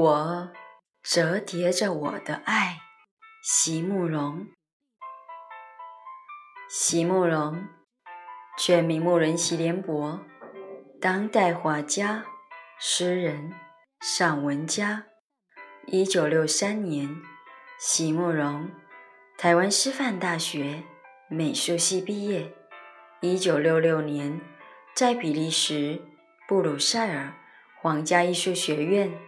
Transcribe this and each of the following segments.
我折叠着我的爱，席慕容。席慕容，全名慕人席联博，当代画家、诗人、散文家。一九六三年，席慕容，台湾师范大学美术系毕业。一九六六年，在比利时布鲁塞尔皇家艺术学院。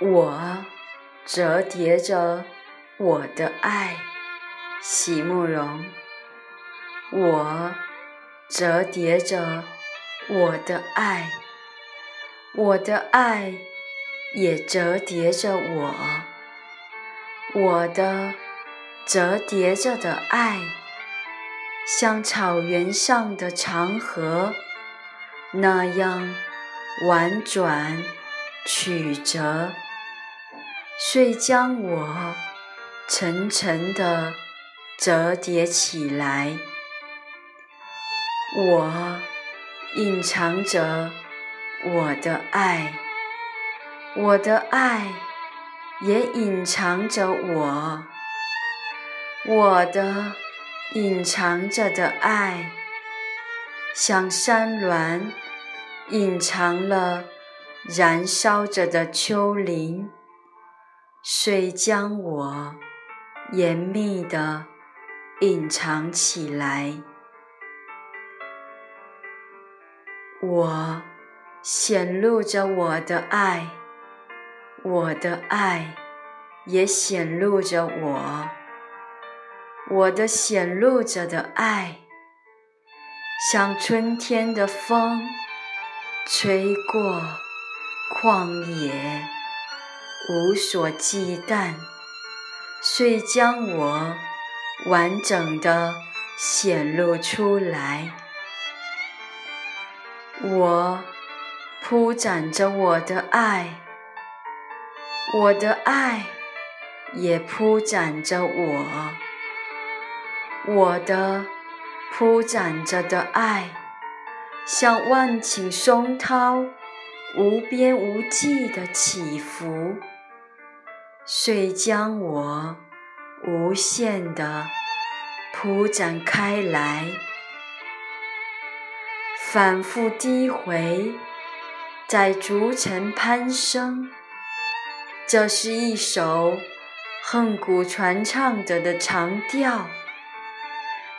我折叠着我的爱，席慕容。我折叠着我的爱，我的爱也折叠着我。我的折叠着的爱，像草原上的长河那样婉转曲折。遂将我沉沉地折叠起来。我隐藏着我的爱，我的爱也隐藏着我。我的隐藏着的爱，像山峦隐藏了燃烧着的丘陵。遂将我严密地隐藏起来。我显露着我的爱，我的爱也显露着我。我的显露着的爱，像春天的风，吹过旷野。无所忌惮，遂将我完整的显露出来。我铺展着我的爱，我的爱也铺展着我。我的铺展着的爱，像万顷松涛，无边无际的起伏。遂将我无限地铺展开来，反复低回，在逐层攀升。这是一首恨古传唱着的长调，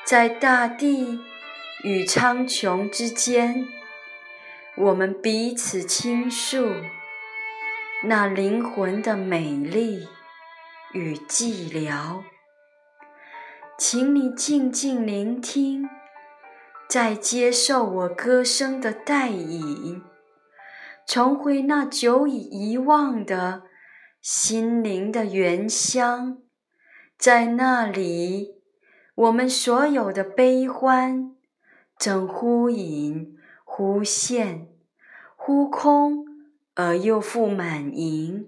在大地与苍穹之间，我们彼此倾诉。那灵魂的美丽与寂寥，请你静静聆听，在接受我歌声的带引，重回那久已遗忘的心灵的原乡，在那里，我们所有的悲欢正忽隐忽现，忽空。而又复满盈，